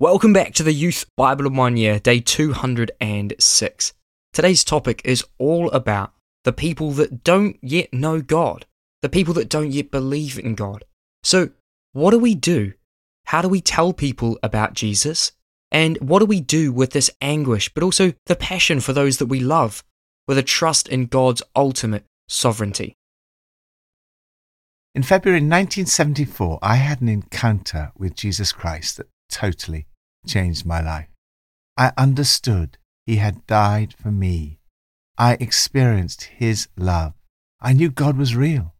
Welcome back to the Youth Bible of One Year, day 206. Today's topic is all about the people that don't yet know God, the people that don't yet believe in God. So, what do we do? How do we tell people about Jesus? And what do we do with this anguish, but also the passion for those that we love, with a trust in God's ultimate sovereignty? In February 1974, I had an encounter with Jesus Christ that totally changed my life. I understood He had died for me. I experienced His love. I knew God was real.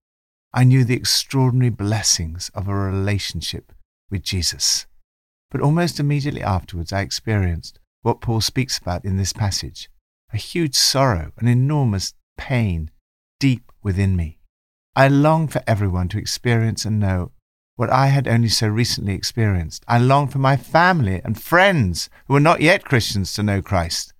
I knew the extraordinary blessings of a relationship with Jesus. But almost immediately afterwards, I experienced what Paul speaks about in this passage a huge sorrow, an enormous pain deep within me. I long for everyone to experience and know what I had only so recently experienced. I longed for my family and friends who were not yet Christians to know Christ.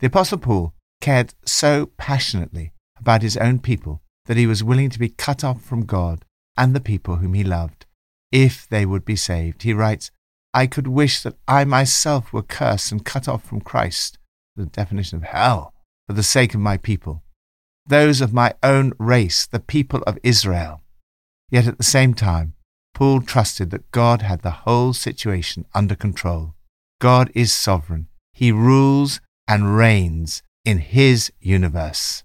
The Apostle Paul cared so passionately about his own people that he was willing to be cut off from God and the people whom he loved, if they would be saved. He writes, I could wish that I myself were cursed and cut off from Christ, the definition of hell, for the sake of my people, those of my own race, the people of Israel. Yet at the same time, Paul trusted that God had the whole situation under control. God is sovereign. He rules and reigns in His universe.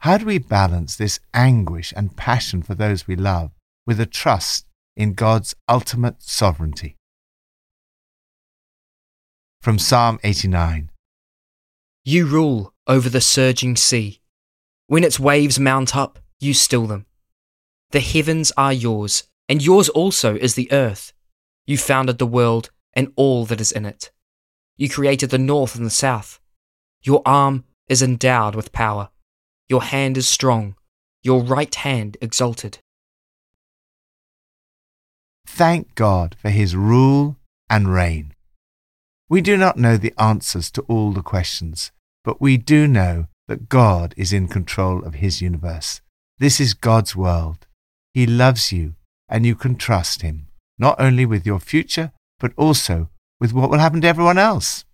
How do we balance this anguish and passion for those we love with a trust in God's ultimate sovereignty? From Psalm 89 You rule over the surging sea. When its waves mount up, you still them. The heavens are yours, and yours also is the earth. You founded the world and all that is in it. You created the north and the south. Your arm is endowed with power. Your hand is strong, your right hand exalted. Thank God for his rule and reign. We do not know the answers to all the questions, but we do know that God is in control of his universe. This is God's world. He loves you and you can trust Him, not only with your future, but also with what will happen to everyone else.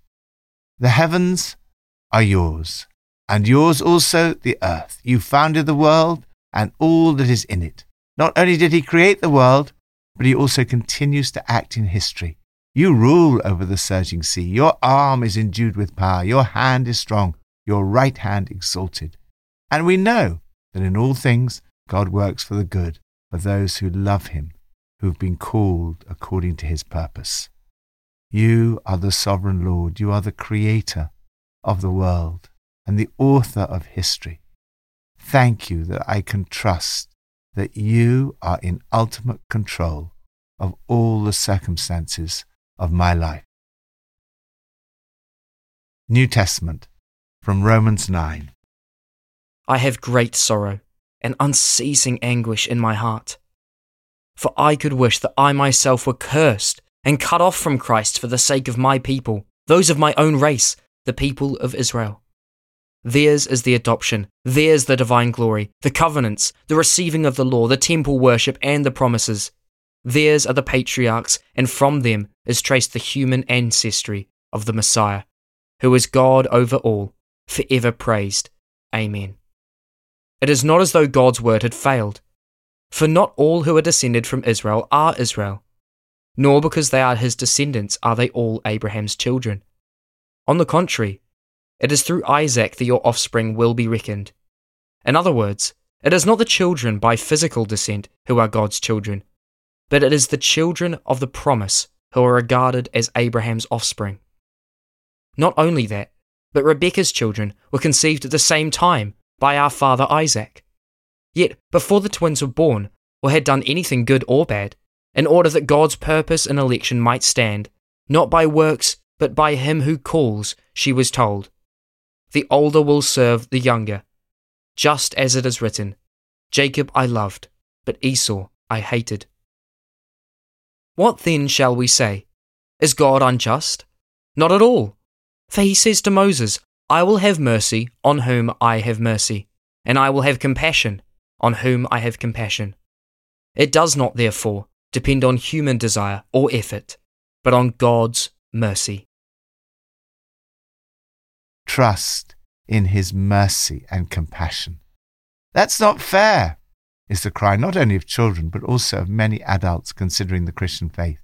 The heavens are yours, and yours also the earth. You founded the world and all that is in it. Not only did He create the world, but He also continues to act in history. You rule over the surging sea. Your arm is endued with power. Your hand is strong. Your right hand exalted. And we know that in all things God works for the good of those who love him, who have been called according to his purpose. You are the sovereign Lord. You are the creator of the world and the author of history. Thank you that I can trust that you are in ultimate control of all the circumstances of my life. New Testament from Romans 9. I have great sorrow and unceasing anguish in my heart. For I could wish that I myself were cursed and cut off from Christ for the sake of my people, those of my own race, the people of Israel. Theirs is the adoption, theirs the divine glory, the covenants, the receiving of the law, the temple worship, and the promises. Theirs are the patriarchs, and from them is traced the human ancestry of the Messiah, who is God over all, forever praised. Amen. It is not as though God's word had failed. For not all who are descended from Israel are Israel, nor because they are his descendants are they all Abraham's children. On the contrary, it is through Isaac that your offspring will be reckoned. In other words, it is not the children by physical descent who are God's children, but it is the children of the promise who are regarded as Abraham's offspring. Not only that, but Rebekah's children were conceived at the same time by our father Isaac. Yet, before the twins were born, or had done anything good or bad, in order that God's purpose and election might stand, not by works, but by him who calls, she was told, The older will serve the younger, just as it is written, Jacob I loved, but Esau I hated. What then shall we say? Is God unjust? Not at all. For he says to Moses, I will have mercy on whom I have mercy, and I will have compassion on whom I have compassion. It does not, therefore, depend on human desire or effort, but on God's mercy. Trust in his mercy and compassion. That's not fair, is the cry not only of children, but also of many adults considering the Christian faith.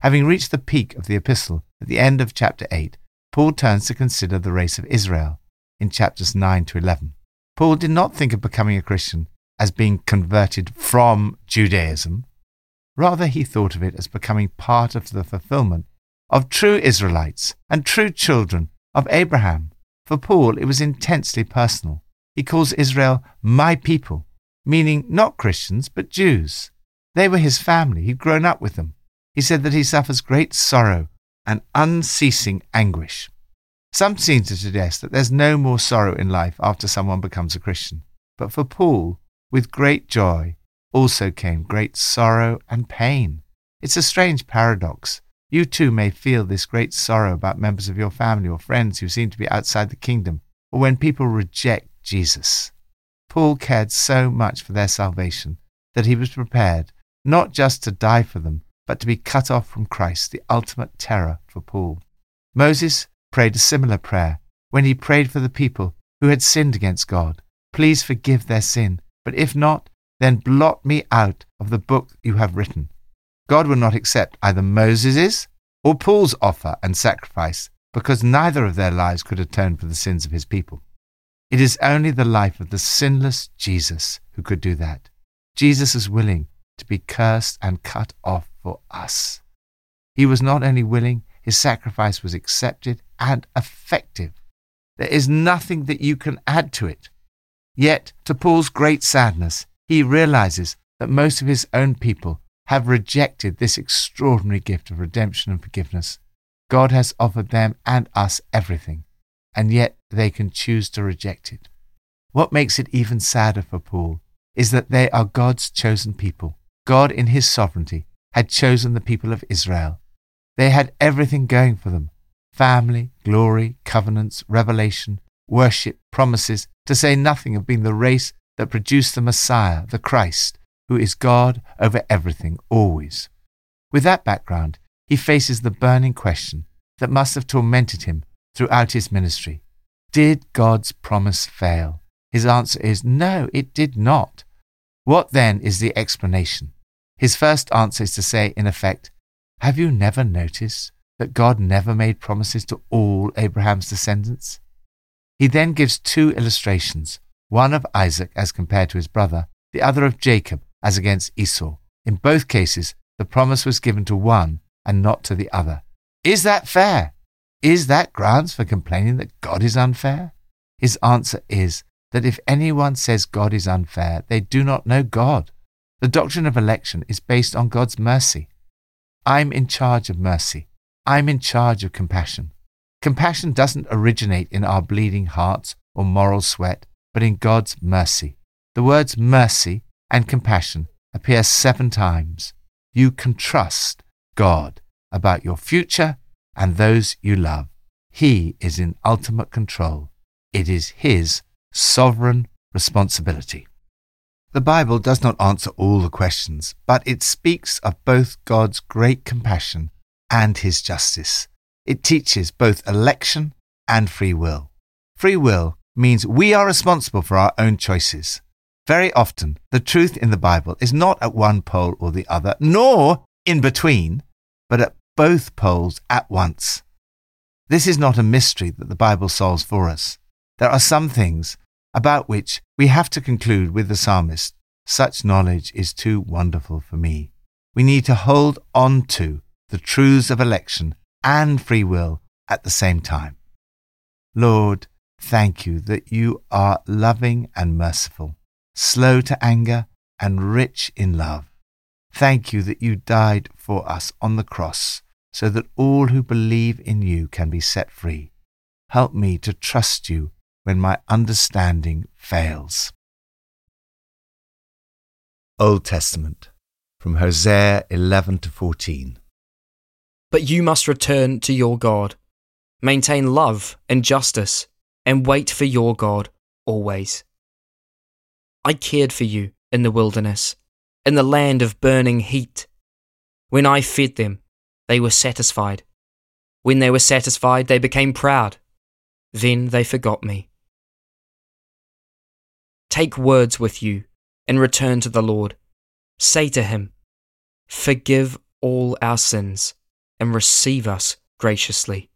Having reached the peak of the epistle at the end of chapter 8, Paul turns to consider the race of Israel in chapters 9 to 11. Paul did not think of becoming a Christian as being converted from Judaism. Rather, he thought of it as becoming part of the fulfillment of true Israelites and true children of Abraham. For Paul, it was intensely personal. He calls Israel my people, meaning not Christians, but Jews. They were his family. He'd grown up with them. He said that he suffers great sorrow and unceasing anguish. Some seem to suggest that there's no more sorrow in life after someone becomes a Christian. But for Paul, with great joy also came great sorrow and pain. It's a strange paradox. You too may feel this great sorrow about members of your family or friends who seem to be outside the kingdom, or when people reject Jesus. Paul cared so much for their salvation that he was prepared not just to die for them, but to be cut off from Christ, the ultimate terror for Paul. Moses prayed a similar prayer when he prayed for the people who had sinned against God. Please forgive their sin, but if not, then blot me out of the book you have written. God will not accept either Moses's or Paul's offer and sacrifice because neither of their lives could atone for the sins of his people. It is only the life of the sinless Jesus who could do that. Jesus is willing to be cursed and cut off for us. He was not only willing, his sacrifice was accepted and effective. There is nothing that you can add to it. Yet, to Paul's great sadness, he realizes that most of his own people have rejected this extraordinary gift of redemption and forgiveness. God has offered them and us everything, and yet they can choose to reject it. What makes it even sadder for Paul is that they are God's chosen people. God, in his sovereignty, had chosen the people of Israel. They had everything going for them family, glory, covenants, revelation, worship, promises, to say nothing of being the race that produced the Messiah, the Christ, who is God over everything, always. With that background, he faces the burning question that must have tormented him throughout his ministry. Did God's promise fail? His answer is no, it did not. What then is the explanation? His first answer is to say, in effect, Have you never noticed that God never made promises to all Abraham's descendants? He then gives two illustrations, one of Isaac as compared to his brother, the other of Jacob as against Esau. In both cases, the promise was given to one and not to the other. Is that fair? Is that grounds for complaining that God is unfair? His answer is that if anyone says God is unfair, they do not know God. The doctrine of election is based on God's mercy. I'm in charge of mercy. I'm in charge of compassion. Compassion doesn't originate in our bleeding hearts or moral sweat, but in God's mercy. The words mercy and compassion appear seven times. You can trust God about your future and those you love. He is in ultimate control. It is His sovereign responsibility. The Bible does not answer all the questions, but it speaks of both God's great compassion and His justice. It teaches both election and free will. Free will means we are responsible for our own choices. Very often, the truth in the Bible is not at one pole or the other, nor in between, but at both poles at once. This is not a mystery that the Bible solves for us. There are some things about which we have to conclude with the psalmist such knowledge is too wonderful for me. We need to hold on to the truths of election and free will at the same time. Lord, thank you that you are loving and merciful, slow to anger and rich in love. Thank you that you died for us on the cross so that all who believe in you can be set free. Help me to trust you when my understanding fails. Old Testament from Hosea 11 to 14. But you must return to your God. Maintain love and justice, and wait for your God always. I cared for you in the wilderness, in the land of burning heat. When I fed them, they were satisfied. When they were satisfied, they became proud. Then they forgot me. Take words with you and return to the Lord. Say to him, Forgive all our sins and receive us graciously,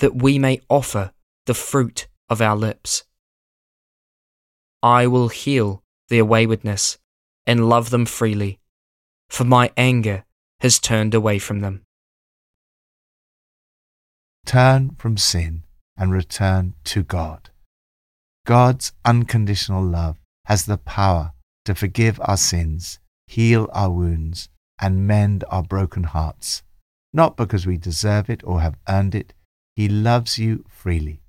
that we may offer the fruit of our lips. I will heal their waywardness and love them freely, for my anger has turned away from them. Turn from sin and return to God. God's unconditional love has the power to forgive our sins, heal our wounds, and mend our broken hearts. Not because we deserve it or have earned it, He loves you freely.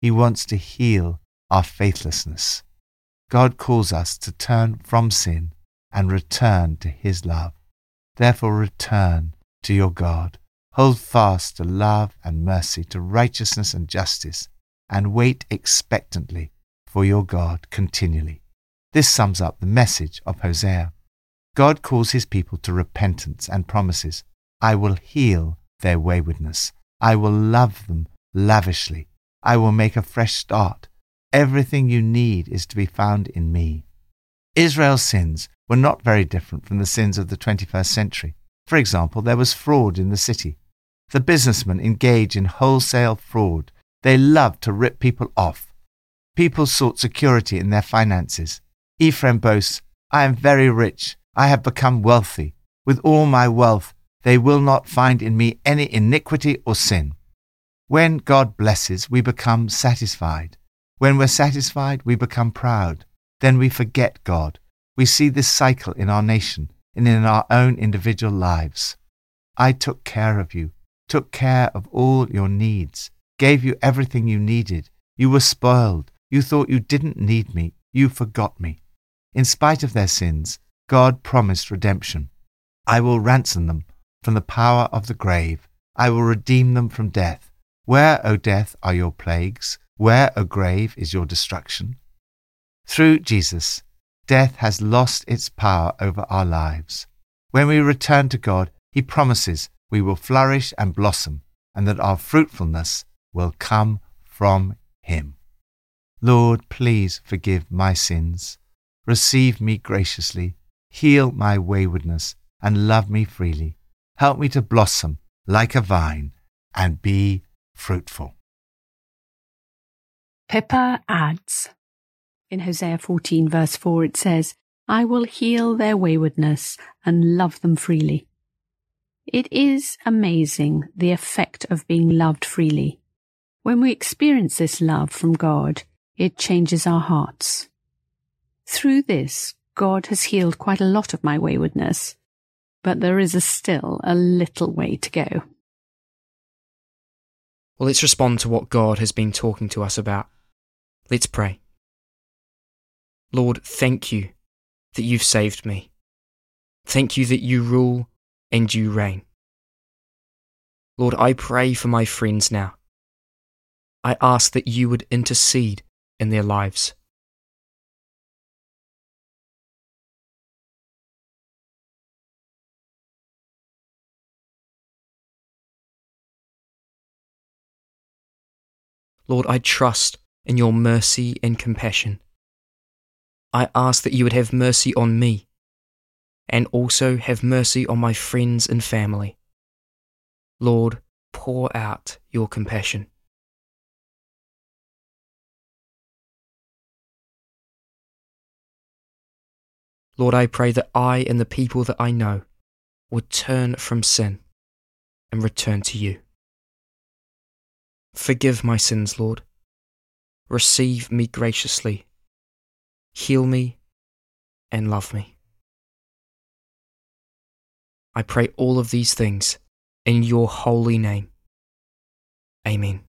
He wants to heal our faithlessness. God calls us to turn from sin and return to His love. Therefore, return to your God. Hold fast to love and mercy, to righteousness and justice, and wait expectantly for your God continually. This sums up the message of Hosea. God calls his people to repentance and promises, I will heal their waywardness. I will love them lavishly. I will make a fresh start. Everything you need is to be found in me. Israel's sins were not very different from the sins of the 21st century. For example, there was fraud in the city. The businessmen engaged in wholesale fraud. They loved to rip people off. People sought security in their finances. Ephraim boasts, I am very rich. I have become wealthy. With all my wealth, they will not find in me any iniquity or sin. When God blesses, we become satisfied. When we're satisfied, we become proud. Then we forget God. We see this cycle in our nation and in our own individual lives. I took care of you, took care of all your needs, gave you everything you needed. You were spoiled. You thought you didn't need me. You forgot me. In spite of their sins, God promised redemption. I will ransom them from the power of the grave. I will redeem them from death. Where, O death, are your plagues? Where, O grave, is your destruction? Through Jesus, death has lost its power over our lives. When we return to God, He promises we will flourish and blossom, and that our fruitfulness will come from Him. Lord, please forgive my sins. Receive me graciously, heal my waywardness, and love me freely. Help me to blossom like a vine and be fruitful. Pippa adds in Hosea 14, verse 4, it says, I will heal their waywardness and love them freely. It is amazing the effect of being loved freely. When we experience this love from God, it changes our hearts. Through this, God has healed quite a lot of my waywardness, but there is a still a little way to go. Well, let's respond to what God has been talking to us about. Let's pray. Lord, thank you that you've saved me. Thank you that you rule and you reign. Lord, I pray for my friends now. I ask that you would intercede in their lives. Lord, I trust in your mercy and compassion. I ask that you would have mercy on me and also have mercy on my friends and family. Lord, pour out your compassion. Lord, I pray that I and the people that I know would turn from sin and return to you. Forgive my sins, Lord. Receive me graciously. Heal me and love me. I pray all of these things in your holy name. Amen.